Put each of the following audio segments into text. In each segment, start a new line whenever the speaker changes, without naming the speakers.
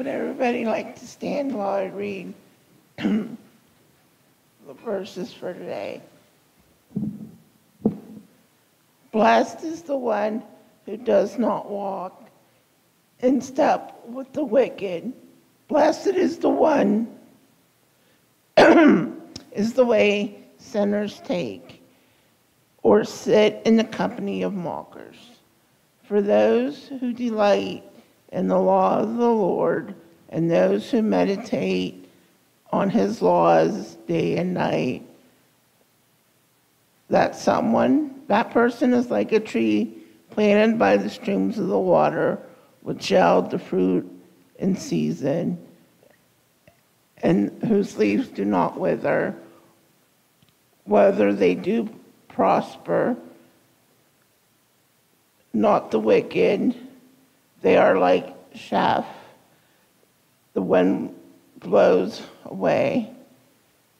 Would everybody like to stand while I read the verses for today? Blessed is the one who does not walk in step with the wicked. Blessed is the one is the way sinners take or sit in the company of mockers. For those who delight in the law of the Lord and those who meditate on his laws day and night, that someone, that person is like a tree planted by the streams of the water, which yield the fruit in season, and whose leaves do not wither, whether they do prosper, not the wicked. They are like chaff. The wind blows away.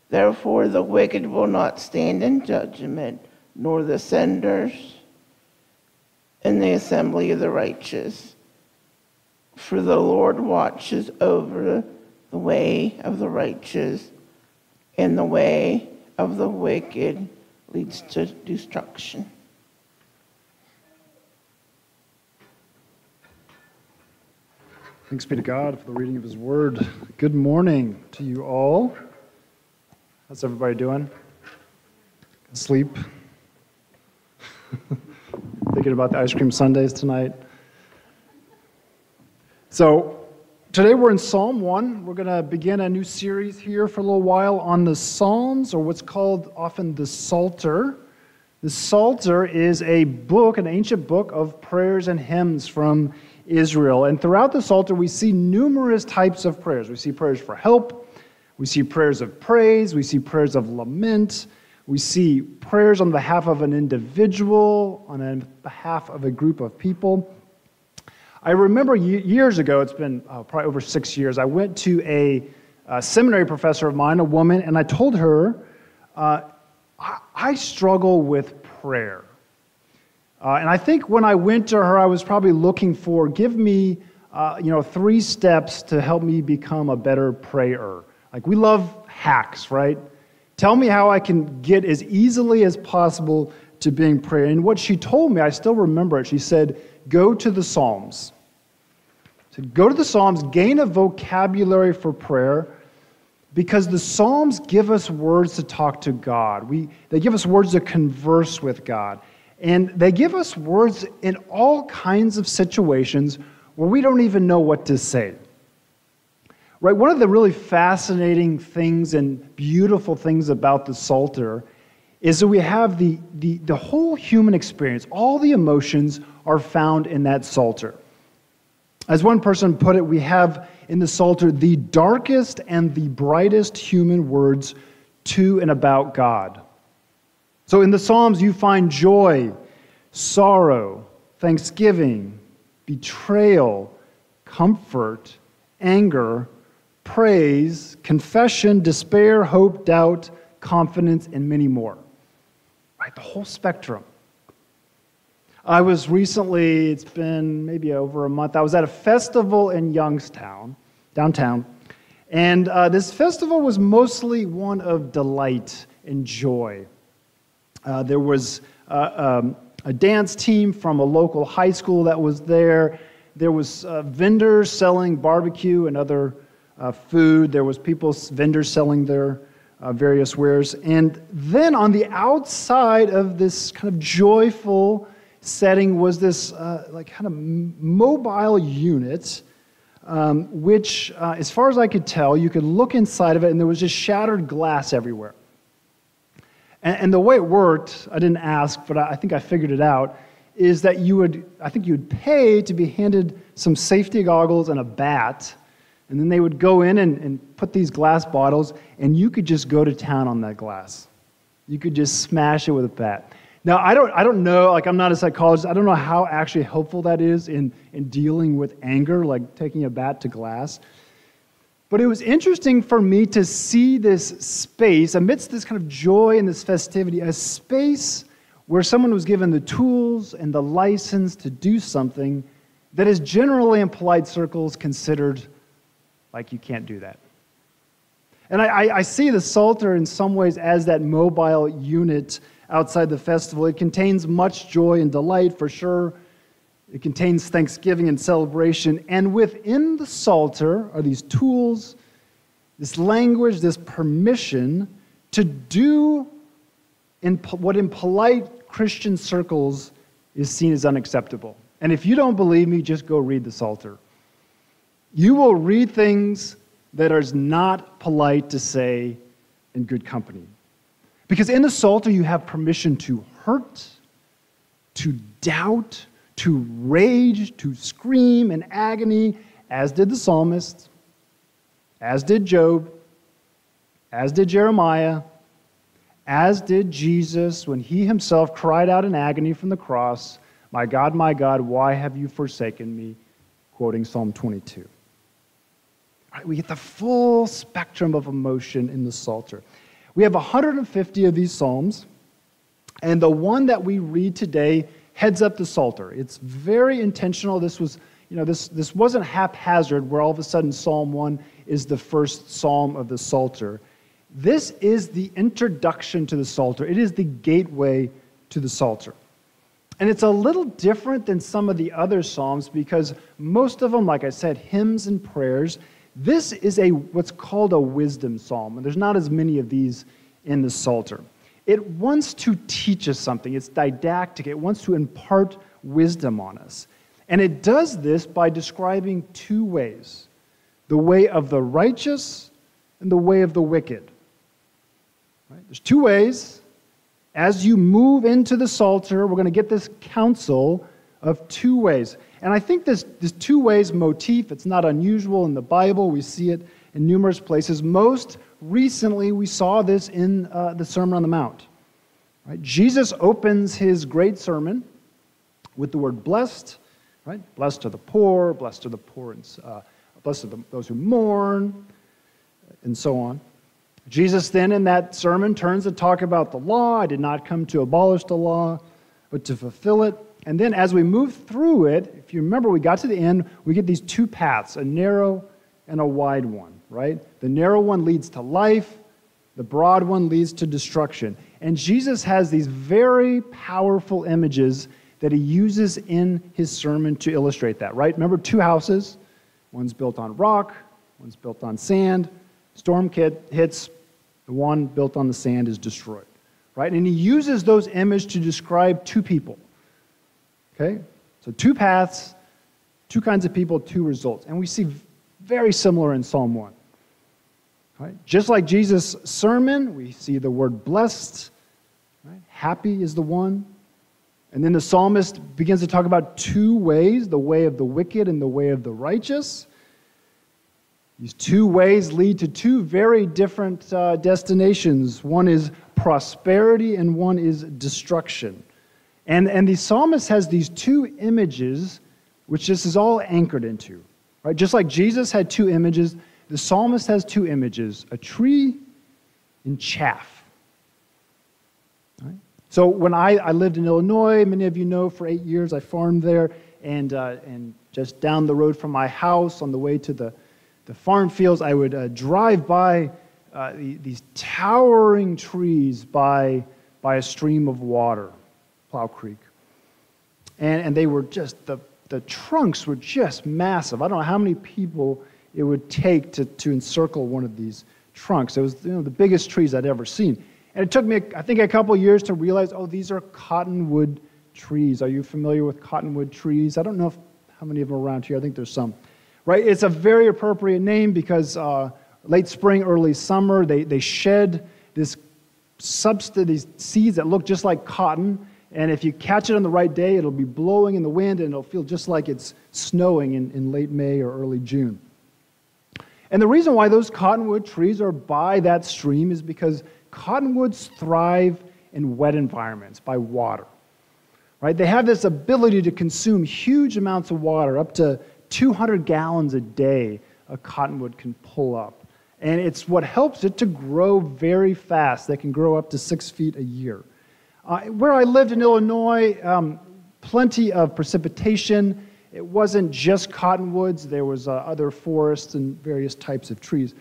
Therefore, the wicked will not stand in judgment, nor the sinners in the assembly of the righteous. For the Lord watches over the way of the righteous, and the way of the wicked leads to destruction.
Thanks be to God for the reading of His Word. Good morning to you all. How's everybody doing? Sleep? Thinking about the ice cream sundaes tonight? So, today we're in Psalm 1. We're going to begin a new series here for a little while on the Psalms, or what's called often the Psalter. The Psalter is a book, an ancient book of prayers and hymns from Israel. And throughout the Psalter, we see numerous types of prayers. We see prayers for help, we see prayers of praise, we see prayers of lament, we see prayers on behalf of an individual, on behalf of a group of people. I remember years ago, it's been uh, probably over six years, I went to a, a, seminary professor of mine, a woman, and I told her, uh, I, I struggle with prayer. Uh, and I think when I went to her, I was probably looking for give me, uh, you know, three steps to help me become a better prayer. Like we love hacks, right? Tell me how I can get as easily as possible to being prayer. And what she told me, I still remember it. She said, "Go to the Psalms." So go to the Psalms, gain a vocabulary for prayer because the Psalms give us words to talk to God. We, they give us words to converse with God. And they give us words in all kinds of situations where we don't even know what to say. Right? One of the really fascinating things and beautiful things about the Psalter is that we have the, the, the whole human experience, all the emotions are found in that Psalter. As one person put it, we have in the Psalter the darkest and the brightest human words to and about God. So in the Psalms, you find joy, sorrow, thanksgiving, betrayal, comfort, anger, praise, confession, despair, hope, doubt, confidence, and many more. Right? The whole spectrum. I was recently, it's been maybe over a month, I was at a festival in Youngstown, downtown. And uh, this festival was mostly one of delight and joy. Uh, there was uh, um, a dance team from a local high school that was there. There was uh, vendors selling barbecue and other food. There was people, vendors selling their various wares. And then on the outside of this kind of joyful setting was this like kind of mobile unit, um, which, as far as I could tell, you could look inside of it and there was just shattered glass everywhere. And, and, the way it worked, I didn't ask, but I, I think I figured it out, is that you would, I think you would pay to be handed some safety goggles and a bat, and then they would go in and, and put these glass bottles, and you could just go to town on that glass. You could just smash it with a bat. Now, I don't, I don't know, like, I'm not a psychologist. I don't know how actually helpful that is in, in dealing with anger, like taking a bat to glass. But it was interesting for me to see this space, amidst this kind of joy and this festivity, a space where someone was given the tools and the license to do something that is generally in polite circles considered like you can't do that. And I, I, see the Psalter in some ways as that mobile unit outside the festival. It contains much joy and delight, for sure. It contains thanksgiving and celebration. And within the Psalter are these tools, this language, this permission to do in what in polite Christian circles is seen as unacceptable. And if you don't believe me, just go read the Psalter. You will read things that are not polite to say in good company. Because in the Psalter, you have permission to hurt, to doubt, to rage, to scream in agony, as did the psalmist, as did Job, as did Jeremiah, as did Jesus when he himself cried out in agony from the cross, My God, my God, why have you forsaken me? Quoting Psalm 22. Right, we get the full spectrum of emotion in the Psalter. We have 150 of these Psalms, and the one that we read today heads up the Psalter. It's very intentional. This was, you know, this, this wasn't haphazard where all of a sudden Psalm 1 is the first psalm of the Psalter. This is the introduction to the Psalter. It is the gateway to the Psalter. And it's a little different than some of the other psalms because most of them, like I said, hymns and prayers, this is a what's called a wisdom psalm, and there's not as many of these in the Psalter. It wants to teach us something. It's didactic. It wants to impart wisdom on us. And it does this by describing two ways the way of the righteous and the way of the wicked. Right? There's two ways. As you move into the Psalter, we're going to get this counsel of two ways. And I think this, this two ways motif, it's not unusual in the Bible. We see it in numerous places. Most recently, we saw this in uh, the Sermon on the Mount. Right? Jesus opens his great sermon with the word blessed, right? Blessed are the poor, blessed are the poor, and, uh, blessed are the, those who mourn, and so on. Jesus then in that sermon turns to talk about the law. I did not come to abolish the law, but to fulfill it. And then as we move through it, if you remember, we got to the end, we get these two paths a narrow and a wide one, right? The narrow one leads to life, the broad one leads to destruction. And Jesus has these very powerful images that he uses in his sermon to illustrate that, right? Remember two houses? One's built on rock, one's built on sand. Storm hits, the one built on the sand is destroyed, right? And he uses those images to describe two people Okay? So two paths, two kinds of people, two results. And we see very similar in Psalm 1. Right? Just like Jesus' sermon, we see the word blessed. Right? Happy is the one. And then the psalmist begins to talk about two ways the way of the wicked and the way of the righteous. These two ways lead to two very different uh, destinations. One is prosperity, and one is destruction. And, and the psalmist has these two images, which this is all anchored into. Right? Just like Jesus had two images, the psalmist has two images a tree and chaff. Right? So when I, I lived in Illinois, many of you know, for eight years I farmed there, and, uh, and just down the road from my house on the way to the, the farm fields, I would uh, drive by uh, these towering trees by, by a stream of water. Plow Creek. And, and they were just, the, the trunks were just massive. I don't know how many people it would take to, to encircle one of these trunks. It was you know, the biggest trees I'd ever seen. And it took me, I think, a couple years to realize, oh, these are cottonwood trees. Are you familiar with cottonwood trees? I don't know if, how many of them around here. I think there's some. Right? It's a very appropriate name because uh, late spring, early summer, they, they shed this substance, these seeds that look just like cotton, and if you catch it on the right day, it'll be blowing in the wind and it'll feel just like it's snowing in, in late May or early June. And the reason why those cottonwood trees are by that stream is because cottonwoods thrive in wet environments by water. Right? They have this ability to consume huge amounts of water, up to 200 gallons a day a cottonwood can pull up. And it's what helps it to grow very fast. They can grow up to six feet a year. Uh, where I lived in Illinois, um, plenty of precipitation, it wasn't just cottonwoods, there was uh, other forests and various types of trees.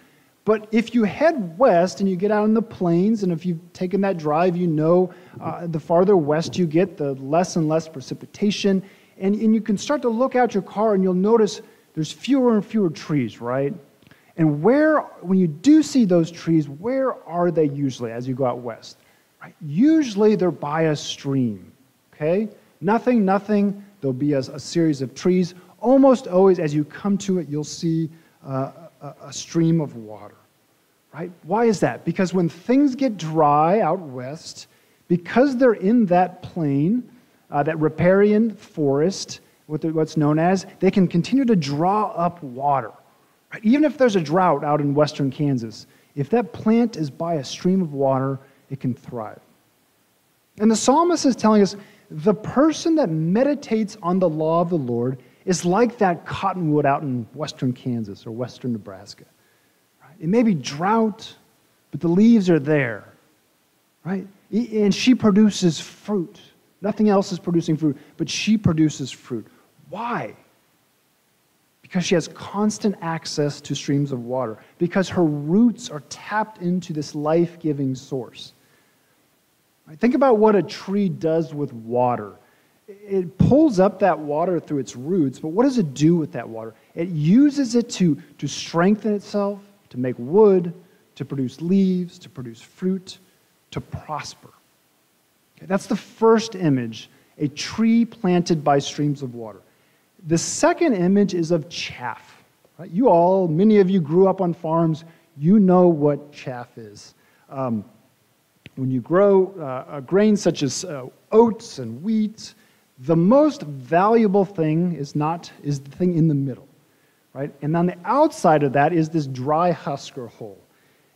But if you head west and you get out in the plains, and if you've taken that drive, you know uh, the farther west you get, the less and less precipitation. And, and you can start to look out your car and you'll notice there's fewer and fewer trees, right? And where, when you do see those trees, where are they usually as you go out west? Right? Usually they're by a stream, okay? Nothing, nothing. There'll be a, a series of trees. Almost always, as you come to it, you'll see uh, a, a stream of water right? Why is that? Because when things get dry out west, because they're in that plain, uh, that riparian forest, what's known as, they can continue to draw up water. Right? Even if there's a drought out in western Kansas, if that plant is by a stream of water, it can thrive. And the psalmist is telling us the person that meditates on the law of the Lord is like that cottonwood out in western Kansas or western Nebraska. It may be drought, but the leaves are there, right? And she produces fruit. Nothing else is producing fruit, but she produces fruit. Why? Because she has constant access to streams of water, because her roots are tapped into this life giving source. Think about what a tree does with water. It pulls up that water through its roots, but what does it do with that water? It uses it to, to strengthen itself, to make wood, to produce leaves, to produce fruit, to prosper. Okay, that's the first image a tree planted by streams of water. The second image is of chaff. Right? You all, many of you grew up on farms, you know what chaff is. Um, when you grow uh, grains such as uh, oats and wheat, the most valuable thing is not is the thing in the middle right? And on the outside of that is this dry husker hull.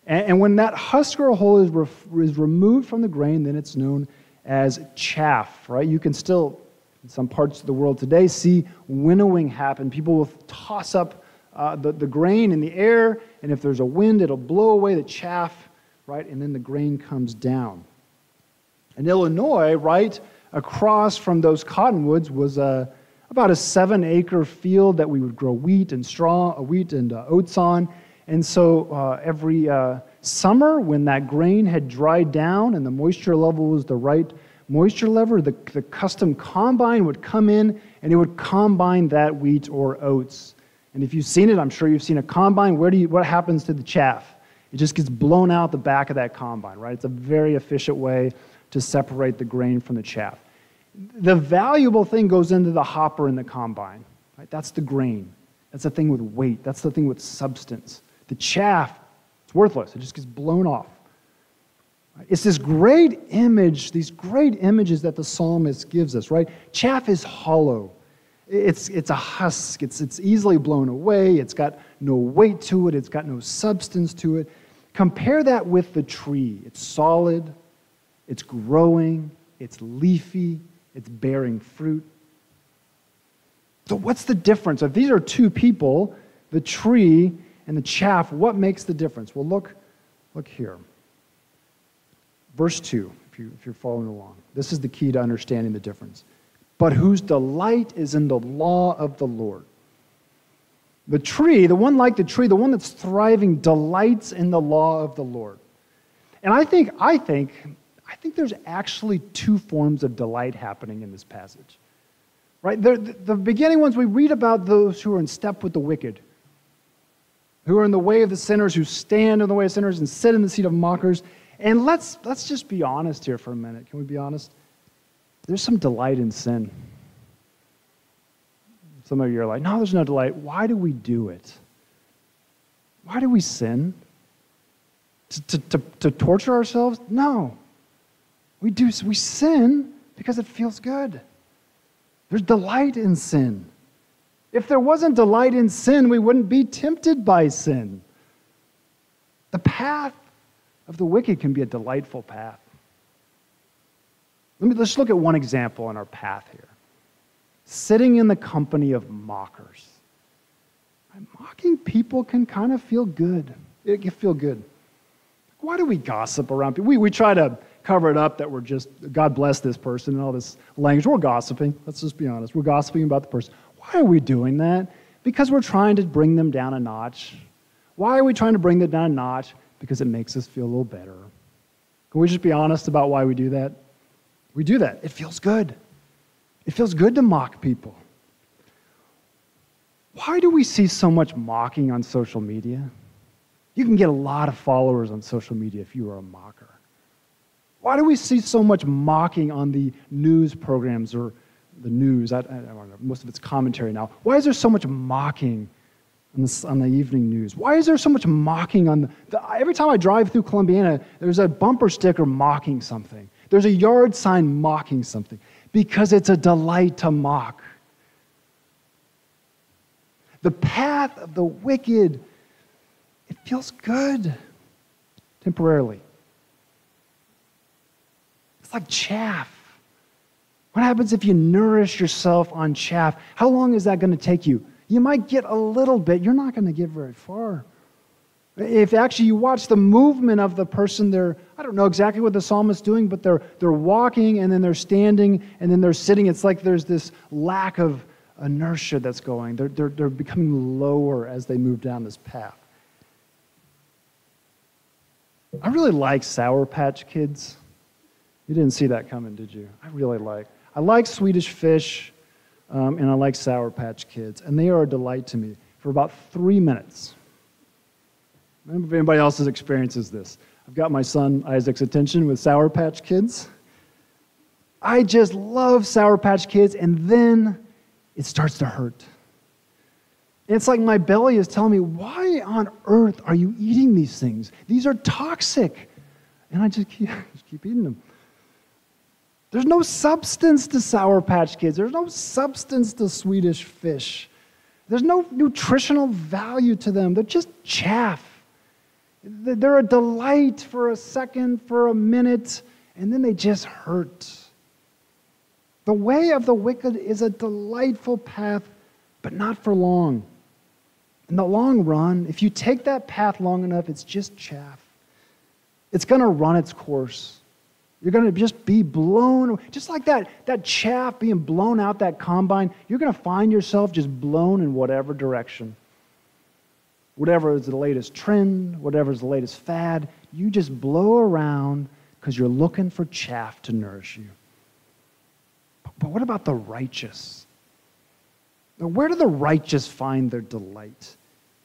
And, and when that husker hull is, re- is removed from the grain, then it's known as chaff, right? You can still, in some parts of the world today, see winnowing happen. People will toss up uh, the, the grain in the air, and if there's a wind, it'll blow away the chaff, right? And then the grain comes down. In Illinois, right across from those cottonwoods was a about a seven acre field that we would grow wheat and straw, uh, wheat and uh, oats on. And so uh, every uh, summer, when that grain had dried down and the moisture level was the right moisture level, the, the custom combine would come in and it would combine that wheat or oats. And if you've seen it, I'm sure you've seen a combine. Where do you, what happens to the chaff? It just gets blown out the back of that combine, right? It's a very efficient way to separate the grain from the chaff the valuable thing goes into the hopper in the combine. Right? That's the grain. That's the thing with weight. That's the thing with substance. The chaff, it's worthless. It just gets blown off. It's this great image, these great images that the psalmist gives us, right? Chaff is hollow. It's, it's a husk. It's, it's easily blown away. It's got no weight to it. It's got no substance to it. Compare that with the tree. It's solid. It's growing. It's leafy it's bearing fruit. So, what's the difference? If these are two people, the tree and the chaff, what makes the difference? Well, look, look here. Verse 2, if, you, if you're following along. This is the key to understanding the difference. But whose delight is in the law of the Lord. The tree, the one like the tree, the one that's thriving, delights in the law of the Lord. And I think, I think, I think there's actually two forms of delight happening in this passage. Right? The, the beginning ones, we read about those who are in step with the wicked, who are in the way of the sinners, who stand in the way of sinners and sit in the seat of mockers. And let's, let's just be honest here for a minute. Can we be honest? There's some delight in sin. Some of you are like, no, there's no delight. Why do we do it? Why do we sin? To, to, to, to torture ourselves? No. We do we sin because it feels good. There's delight in sin. If there wasn't delight in sin, we wouldn't be tempted by sin. The path of the wicked can be a delightful path. Let me, let's look at one example on our path here. Sitting in the company of mockers. Mocking people can kind of feel good. It can feel good. Why do we gossip around people? We, we try to cover it up that we're just, God bless this person and all this language. We're gossiping. Let's just be honest. We're gossiping about the person. Why are we doing that? Because we're trying to bring them down a notch. Why are we trying to bring them down a notch? Because it makes us feel a little better. Can we just be honest about why we do that? We do that. It feels good. It feels good to mock people. Why do we see so much mocking on social media? You can get a lot of followers on social media if you are a mocker. Why do we see so much mocking on the news programs or the news? I, I don't know, most of it's commentary now. Why is there so much mocking on the, on the evening news? Why is there so much mocking on the, the, every time I drive through Columbiana, there's a bumper sticker mocking something. There's a yard sign mocking something because it's a delight to mock. The path of the wicked, it feels good temporarily. It's like chaff. What happens if you nourish yourself on chaff? How long is that going to take you? You might get a little bit, you're not going to get very far. If actually you watch the movement of the person, they're, I don't know exactly what the psalmist's doing, but they're, they're walking and then they're standing and then they're sitting. It's like there's this lack of inertia that's going. They're, they're, they're becoming lower as they move down this path. I really like Sour Patch Kids. You didn't see that coming, did you? I really like. I like Swedish Fish, um, and I like Sour Patch Kids, and they are a delight to me for about three minutes. I don't know if anybody else's experiences this. I've got my son Isaac's attention with Sour Patch Kids. I just love Sour Patch Kids, and then it starts to hurt. And It's like my belly is telling me, why on earth are you eating these things? These are toxic. And I just keep, just keep eating them. There's no substance to Sour Patch Kids. There's no substance to Swedish fish. There's no nutritional value to them. They're just chaff. They're a delight for a second, for a minute, and then they just hurt. The way of the wicked is a delightful path, but not for long. In the long run, if you take that path long enough, it's just chaff. It's going to run its course. You're going to just be blown, just like that, that chaff being blown out that combine. You're going to find yourself just blown in whatever direction. Whatever is the latest trend, whatever is the latest fad, you just blow around because you're looking for chaff to nourish you. But, what about the righteous? Now, where do the righteous find their delight?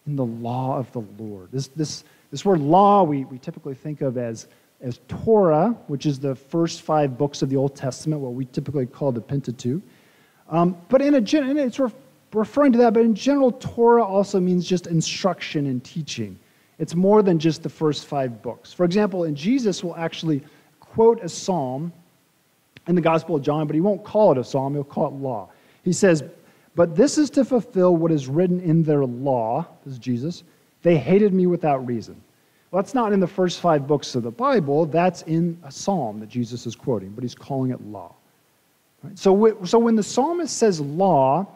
In the law of the Lord. This, this, this word law we, we typically think of as as Torah, which is the first five books of the Old Testament, what we typically call the Pentateuch. Um, but in a it's referring to that, but in general, Torah also means just instruction and teaching. It's more than just the first five books. For example, in Jesus will actually quote a psalm in the Gospel of John, but he won't call it a psalm, he'll call it law. He says, But this is to fulfill what is written in their law, this is Jesus, they hated me without reason. Well, that's not in the first five books of the Bible. That's in a psalm that Jesus is quoting, but he's calling it law. Right? So, so when the psalmist says law,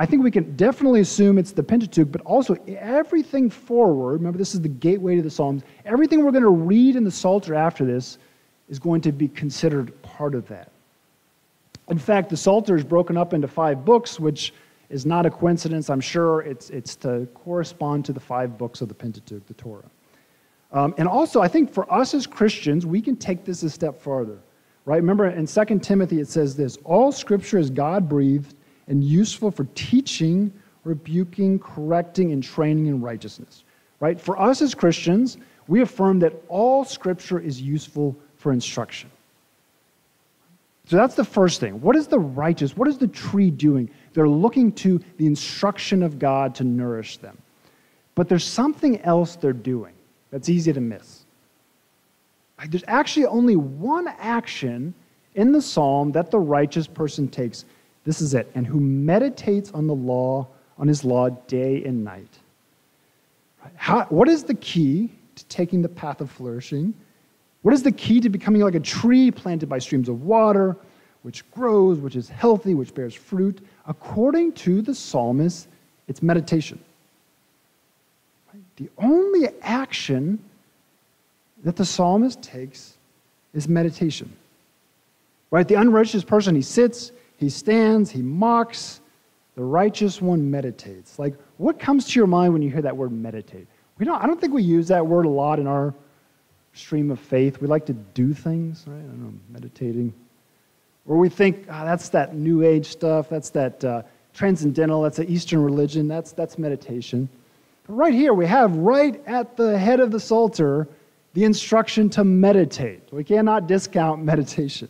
I think we can definitely assume it's the Pentateuch, but also everything forward, remember this is the gateway to the Psalms, everything we're going to read in the Psalter after this is going to be considered part of that. In fact, the Psalter is broken up into five books, which is not a coincidence. I'm sure it's, it's to correspond to the five books of the Pentateuch, the Torah. Um, and also, I think for us as Christians, we can take this a step farther. Right? Remember in 2 Timothy, it says this All scripture is God breathed and useful for teaching, rebuking, correcting, and training in righteousness. Right? For us as Christians, we affirm that all scripture is useful for instruction. So that's the first thing. What is the righteous? What is the tree doing? They're looking to the instruction of God to nourish them. But there's something else they're doing. That's easy to miss. There's actually only one action in the psalm that the righteous person takes. This is it. And who meditates on the law, on his law day and night. How, what is the key to taking the path of flourishing? What is the key to becoming like a tree planted by streams of water, which grows, which is healthy, which bears fruit? According to the psalmist, it's meditation. The only action that the psalmist takes is meditation. Right? The unrighteous person, he sits, he stands, he mocks. The righteous one meditates. Like, what comes to your mind when you hear that word meditate? We don't, I don't think we use that word a lot in our stream of faith. We like to do things, right? I don't know, meditating. Or we think, oh, that's that New Age stuff, that's that uh, transcendental, that's the Eastern religion, that's, that's meditation. But right here, we have right at the head of the Psalter the instruction to meditate. We cannot discount meditation,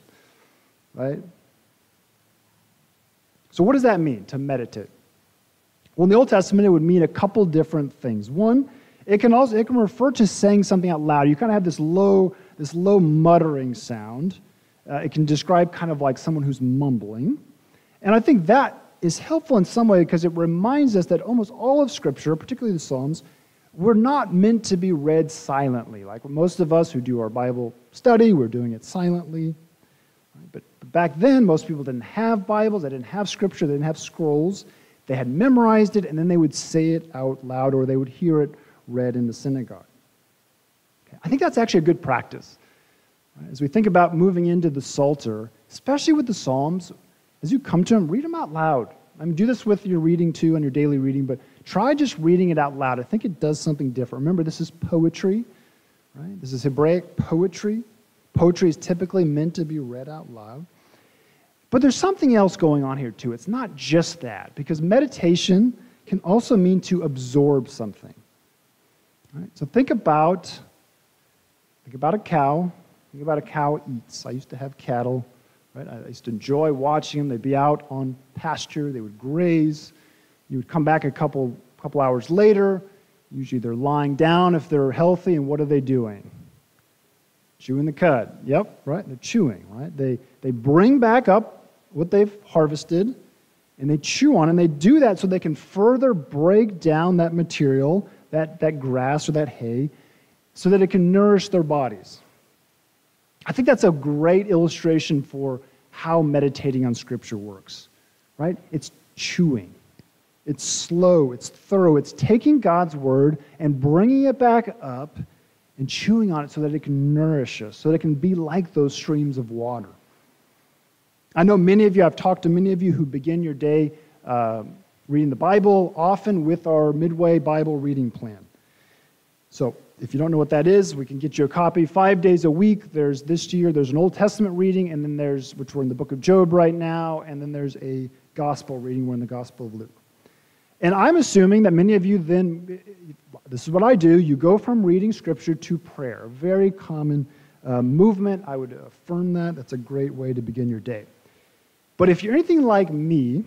right? So, what does that mean to meditate? Well, in the Old Testament, it would mean a couple different things. One, it can also it can refer to saying something out loud. You kind of have this low, this low muttering sound. Uh, it can describe kind of like someone who's mumbling. And I think that is helpful in some way because it reminds us that almost all of Scripture, particularly the Psalms, were not meant to be read silently. Like most of us who do our Bible study, we're doing it silently. But back then, most people didn't have Bibles, they didn't have Scripture, they didn't have scrolls. They had memorized it, and then they would say it out loud or they would hear it read in the synagogue. Okay. I think that's actually a good practice. As we think about moving into the Psalter, especially with the Psalms, as you come to them, read them out loud. I mean, do this with your reading too and your daily reading, but try just reading it out loud. I think it does something different. Remember, this is poetry, right? This is Hebraic poetry. Poetry is typically meant to be read out loud. But there's something else going on here too. It's not just that, because meditation can also mean to absorb something. Right? So think about think about a cow. Think about a cow eats. I used to have cattle. Right? I used to enjoy watching them. They'd be out on pasture. They would graze. You would come back a couple couple hours later. Usually they're lying down if they're healthy. And what are they doing? Chewing the cud. Yep, right. They're chewing. Right. They they bring back up what they've harvested and they chew on, and they do that so they can further break down that material that, that grass or that hay so that it can nourish their bodies. I think that's a great illustration for how meditating on Scripture works, right? It's chewing, it's slow, it's thorough, it's taking God's word and bringing it back up and chewing on it so that it can nourish us, so that it can be like those streams of water. I know many of you, I've talked to many of you who begin your day uh, reading the Bible, often with our Midway Bible reading plan. So, if you don't know what that is, we can get you a copy. Five days a week. There's this year, there's an Old Testament reading, and then there's, which we're in the book of Job right now, and then there's a gospel reading. We're in the Gospel of Luke. And I'm assuming that many of you then, this is what I do, you go from reading scripture to prayer. Very common uh, movement. I would affirm that. That's a great way to begin your day. But if you're anything like me,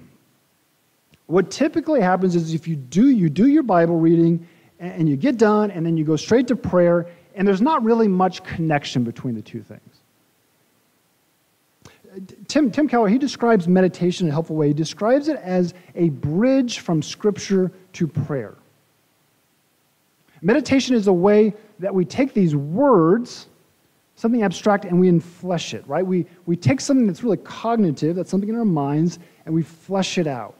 what typically happens is if you do, you do your Bible reading and you get done and then you go straight to prayer, and there's not really much connection between the two things. Tim, Tim Keller, he describes meditation in a helpful way. He describes it as a bridge from Scripture to prayer. Meditation is a way that we take these words, something abstract, and we enflesh it, right? We, we take something that's really cognitive, that's something in our minds, and we flesh it out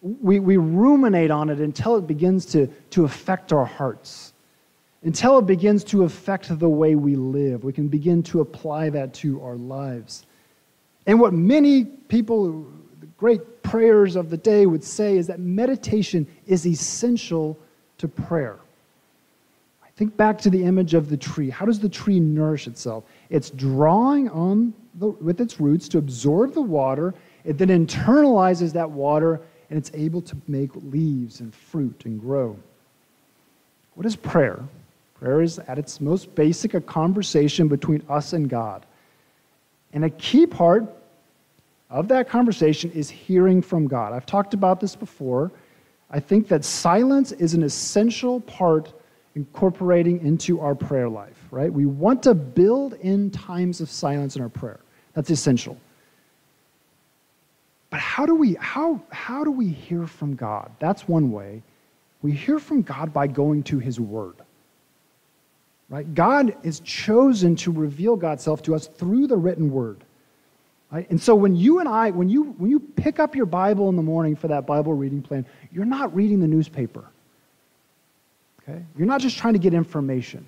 we, we ruminate on it until it begins to, to affect our hearts, until it begins to affect the way we live. We can begin to apply that to our lives. And what many people, the great prayers of the day, would say is that meditation is essential to prayer. Think back to the image of the tree. How does the tree nourish itself? It's drawing on the, with its roots to absorb the water. It then internalizes that water and it's able to make leaves and fruit and grow. What is prayer? Prayer is, at its most basic, a conversation between us and God. And a key part of that conversation is hearing from God. I've talked about this before. I think that silence is an essential part incorporating into our prayer life, right? We want to build in times of silence in our prayer. That's essential. But how do we how how do we hear from God? That's one way. We hear from God by going to his word. Right? God is chosen to reveal God's self to us through the written word. Right? And so when you and I, when you when you pick up your Bible in the morning for that Bible reading plan, you're not reading the newspaper. Okay? You're not just trying to get information.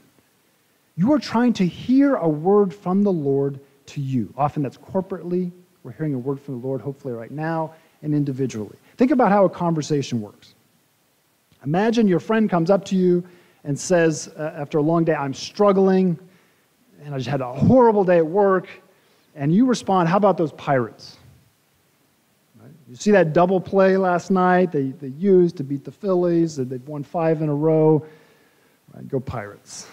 You are trying to hear a word from the Lord to you. Often that's corporately, we're hearing a word from the Lord, hopefully right now, and individually. Think about how a conversation works. Imagine your friend comes up to you and says, uh, after a long day, I'm struggling, and I just had a horrible day at work, and you respond, How about those pirates? You see that double play last night they, they used to beat the Phillies, they've won five in a row. Right? Go Pirates.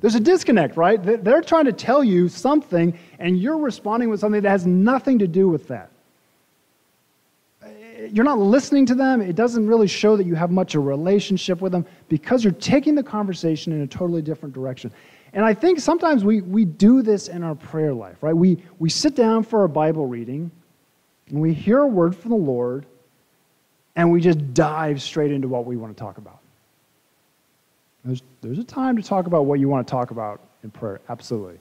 There's a disconnect, right? They're trying to tell you something, and you're responding with something that has nothing to do with that. Eh, you're not listening to them. It doesn't really show that you have much of a relationship with them because you're taking the conversation in a totally different direction. And I think sometimes we, we do this in our prayer life, right? We, we sit down for a Bible reading, and we hear a word from the Lord, and we just dive straight into what we want to talk about. There's, there's a time to talk about what you want to talk about in prayer, absolutely.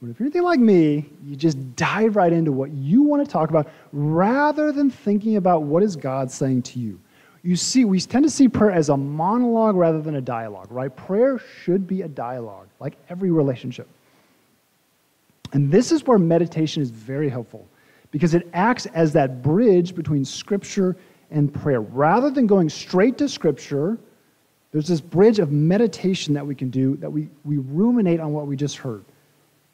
But if you're anything like me, you just dive right into what you want to talk about rather than thinking about what is God saying to you. You see, we tend to see prayer as a monologue rather than a dialogue, right? Prayer should be a dialogue, like every relationship. And this is where meditation is very helpful because it acts as that bridge between Scripture and prayer. Rather than going straight to Scripture, there's this bridge of meditation that we can do that we, we ruminate on what we just heard.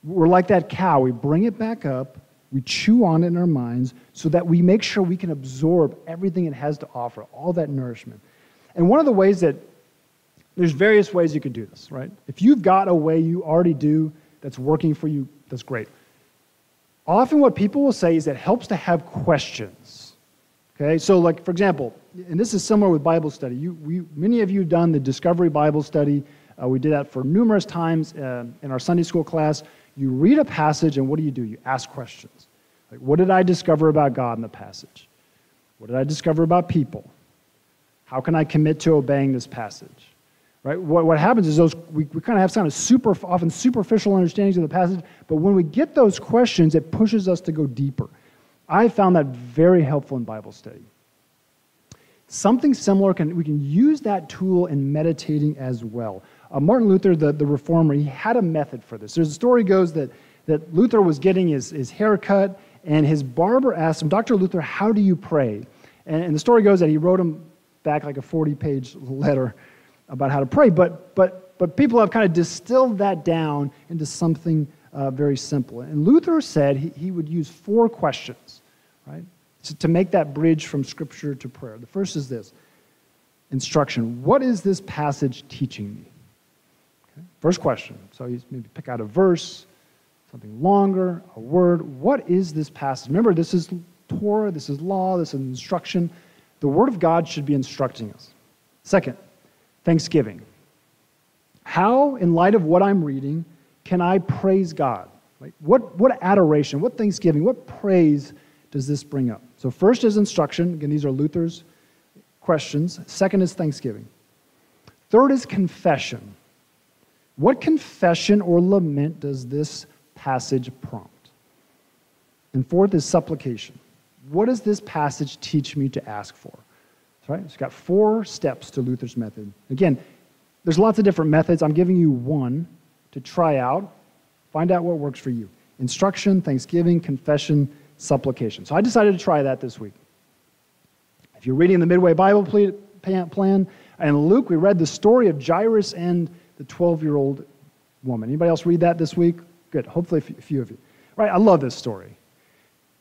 We're like that cow. We bring it back up, we chew on it in our minds so that we make sure we can absorb everything it has to offer, all that nourishment. And one of the ways that there's various ways you can do this, right? If you've got a way you already do that's working for you, that's great. Often, what people will say is that it helps to have questions. Okay, so like for example, and this is similar with Bible study. You, we, many of you have done the Discovery Bible study. Uh, we did that for numerous times uh, in our Sunday school class. You read a passage, and what do you do? You ask questions. Like, what did I discover about God in the passage? What did I discover about people? How can I commit to obeying this passage? Right? What, what happens is those we, we kind of have kind of super, often superficial understandings of the passage, but when we get those questions, it pushes us to go deeper. I found that very helpful in Bible study. Something similar, can, we can use that tool in meditating as well. Uh, Martin Luther, the, the reformer, he had a method for this. There's a story goes that, that Luther was getting his, his hair cut, and his barber asked him, Dr. Luther, how do you pray? And, and the story goes that he wrote him back like a 40 page letter about how to pray, but, but, but people have kind of distilled that down into something uh, very simple. And Luther said he, he would use four questions, right? to, to make that bridge from Scripture to prayer. The first is this instruction. What is this passage teaching me? Okay. First question. So you maybe pick out a verse, something longer, a word. What is this passage? Remember, this is Torah, this is law, this is instruction. The Word of God should be instructing us. Second, thanksgiving. How, in light of what I'm reading, can I praise God? Like what, what adoration, what thanksgiving, what praise does this bring up? So, first is instruction. Again, these are Luther's questions. Second is thanksgiving. Third is confession. What confession or lament does this passage prompt? And fourth is supplication. What does this passage teach me to ask for? Right? It's got four steps to Luther's method. Again, there's lots of different methods. I'm giving you one to try out. Find out what works for you. Instruction, thanksgiving, confession, supplication. So I decided to try that this week. If you're reading the Midway Bible plan and Luke, we read the story of Jairus and the 12 year old woman. Anybody else read that this week? Good. Hopefully, a few of you. Right? I love this story.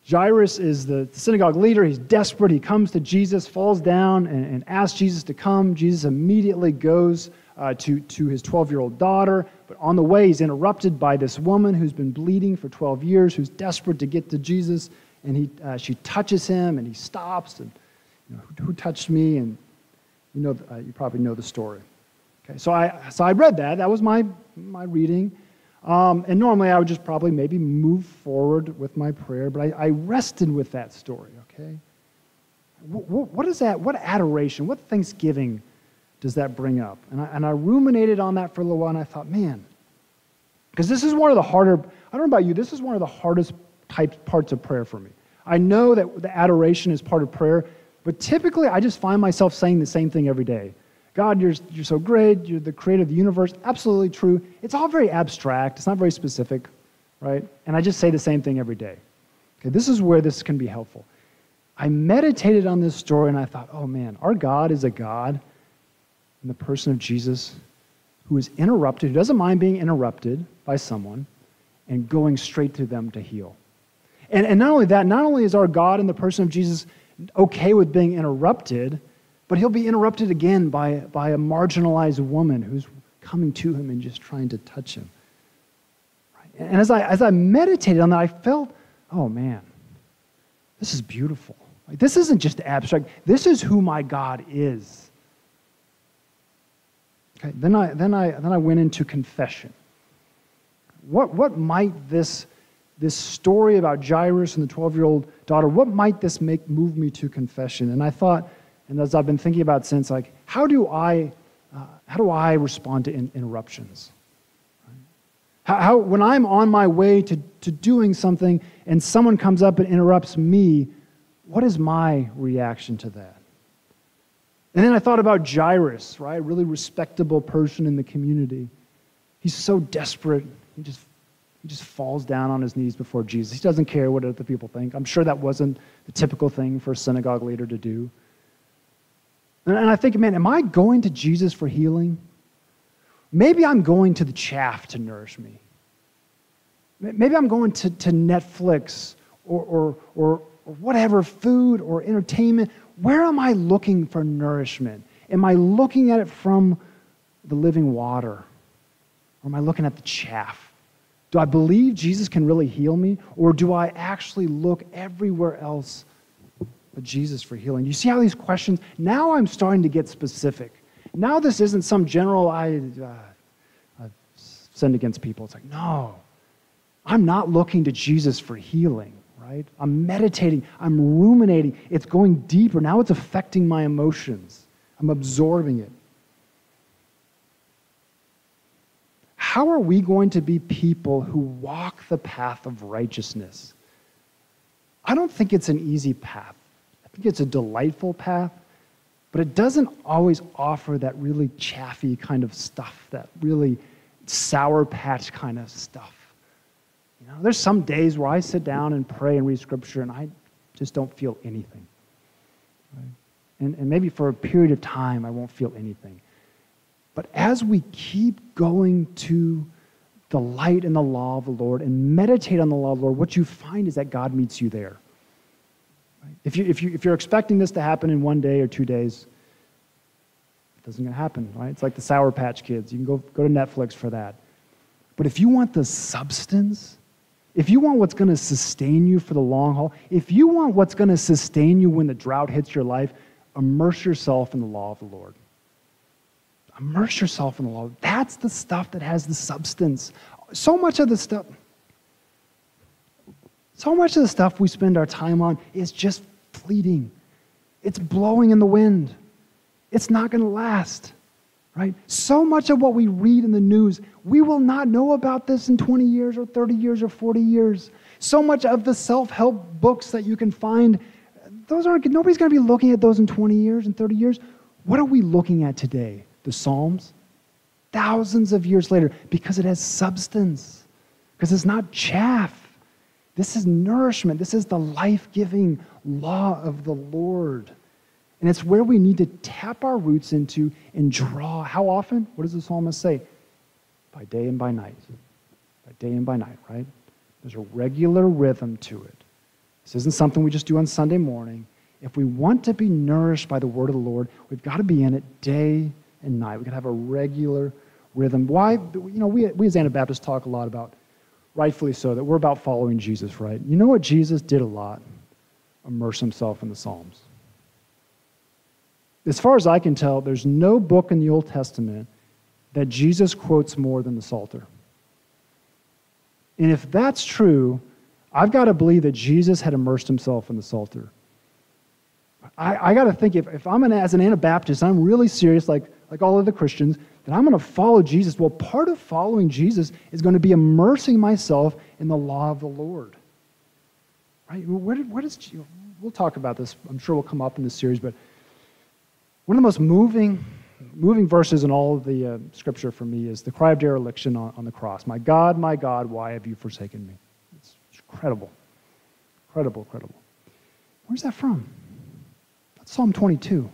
Jairus is the synagogue leader. He's desperate. He comes to Jesus, falls down, and, and asks Jesus to come. Jesus immediately goes uh, to, to his 12 year old daughter. But on the way, he's interrupted by this woman who's been bleeding for 12 years, who's desperate to get to Jesus. And he, uh, she touches him, and he stops. And you know, who, who, touched me? And you, know, uh, you probably know the story. Okay, so I, so I read that. That was my, my reading. Um, and normally I would just probably maybe move forward with my prayer, but I, I rested with that story, okay? What, what is that? What adoration, what thanksgiving does that bring up? And I, and I ruminated on that for a little while, and I thought, man, because this is one of the harder, I don't know about you, this is one of the hardest types, parts of prayer for me. I know that the adoration is part of prayer, but typically I just find myself saying the same thing every day. God, you're, you're so great, you're the creator of the universe, absolutely true. It's all very abstract, it's not very specific, right? And I just say the same thing every day. Okay, this is where this can be helpful. I meditated on this story and I thought, oh man, our God is a God in the person of Jesus who is interrupted, who doesn't mind being interrupted by someone and going straight to them to heal. And, and not only that, not only is our God in the person of Jesus okay with being interrupted, but he'll be interrupted again by, by a marginalized woman who's coming to him and just trying to touch him. Right? And as I, as I meditated on that, I felt, oh man, this is beautiful. Like, this isn't just abstract, this is who my God is. Okay, then I, then I, then I went into confession. What, what might this, this story about Jairus and the 12 year old daughter, what might this make move me to confession? And I thought, and as I've been thinking about since, like, how do I, uh, how do I respond to in, interruptions? How, how, when I'm on my way to, to doing something and someone comes up and interrupts me, what is my reaction to that? And then I thought about Jairus, right? A really respectable person in the community. He's so desperate. He just, he just falls down on his knees before Jesus. He doesn't care what other people think. I'm sure that wasn't the typical thing for a synagogue leader to do. And, I think, man, am I going to Jesus for healing? Maybe I'm going to the chaff to nourish me. Maybe I'm going to, to Netflix or, or, or, or whatever, food or entertainment where am I looking for nourishment? Am I looking at it from the living water? Or am I looking at the chaff? Do I believe Jesus can really heal me? Or do I actually look everywhere else but Jesus for healing? You see how these questions, now I'm starting to get specific. Now this isn't some general I, uh, I send against people. It's like, no, I'm not looking to Jesus for healing right? I'm meditating, I'm ruminating. It's going deeper. Now it's affecting my emotions, I'm absorbing it. How are we going to be people who walk the path of righteousness? I don't think it's an easy path. Think it's a delightful path, but it doesn't always offer that really chaffy kind of stuff, that really sour patch kind of stuff. You know, there's some days where I sit down and pray and read scripture and I just don't feel anything. Right? And, and maybe for a period of time I won't feel anything. But as we keep going to the light and the law of the Lord and meditate on the law of the Lord, what you find is that God meets you there. Right? If, you, if, you, if you're expecting this to happen in one day or two days, it doesn't happen, right? It's like the Sour Patch Kids. You can go, go to Netflix for that. But if you want the substance, if you want what's going to sustain you for the long haul, if you want what's going to sustain you when the drought hits your life, immerse yourself in the law of the Lord. Immerse yourself in the law. That's the stuff that has the substance. So much of the stuff, so much of the stuff we spend our time on is just fleeting. It's blowing in the wind. It's not going to last right? So much of what we read in the news, we will not know about this in 20 years or 30 years or 40 years. So much of the self-help books that you can find, those aren't nobody's going to be looking at those in 20 years and 30 years. What are we looking at today? The Psalms? Thousands of years later because it has substance. Because it's not chaff. This is nourishment. This is the life-giving law of the Lord. And it's where we need to tap our roots into and draw. How often? What does the psalmist say? By day and by night. By day and by night, right? There's a regular rhythm to it. This isn't something we just do on Sunday morning. If we want to be nourished by the word of the Lord, we've got to be in it day and night. We've got to have a regular rhythm. Why? You know, we, we as Anabaptists talk a lot about, rightfully so, that we're about following Jesus, right? You know what Jesus did a lot? Immerse himself in the Psalms as far as I can tell, there's no book in the Old Testament that Jesus quotes more than the Psalter. And if that's true, I've got to believe that Jesus had immersed himself in the Psalter. I, I got to think if, if I'm an, as an Anabaptist, I'm really serious, like, like all other Christians, that I'm going to follow Jesus. Well, part of following Jesus is going to be immersing myself in the law of the Lord. Right? Where, did, where does, we'll talk about this. I'm sure we'll come up in this series, but one of the most moving, moving verses in all of the uh, scripture for me is the cry of dereliction on, on the cross. My God, my God, why have you forsaken me? It's incredible. Incredible, incredible. Where's that from? Psalm 22.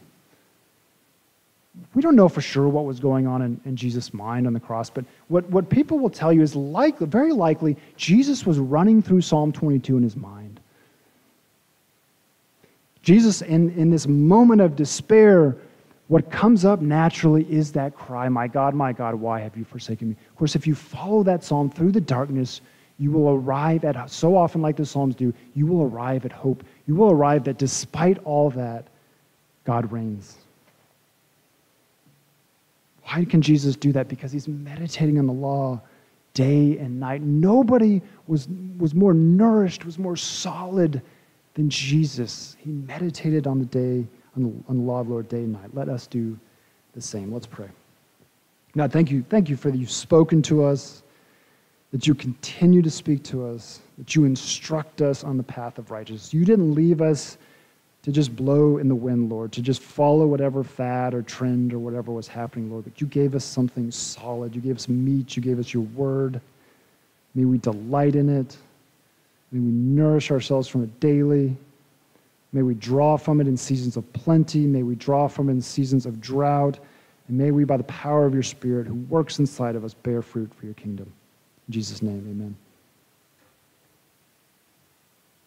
We don't know for sure what was going on in, in Jesus' mind on the cross, but what, what people will tell you is likely, very likely, Jesus was running through Psalm 22 in his mind. Jesus, in, in this moment of despair, what comes up naturally is that cry, My God, my God, why have you forsaken me? Of course, if you follow that psalm through the darkness, you will arrive at, so often like the Psalms do, you will arrive at hope. You will arrive that despite all that, God reigns. Why can Jesus do that? Because he's meditating on the law day and night. Nobody was, was more nourished, was more solid than Jesus. He meditated on the day, on the, on the law of the Lord day and night. Let us do the same. Let's pray. God, thank you. Thank you for that you've spoken to us that you continue to speak to us, that you instruct us on the path of righteousness. You didn't leave us to just blow in the wind, Lord, to just follow whatever fad or trend or whatever was happening, Lord, but you gave us something solid. You gave us meat. You gave us your word. May we delight in it. May we nourish ourselves from it daily. May we draw from it in seasons of plenty. May we draw from it in seasons of drought. And may we, by the power of your Spirit who works inside of us, bear fruit for your kingdom. In Jesus' name, amen.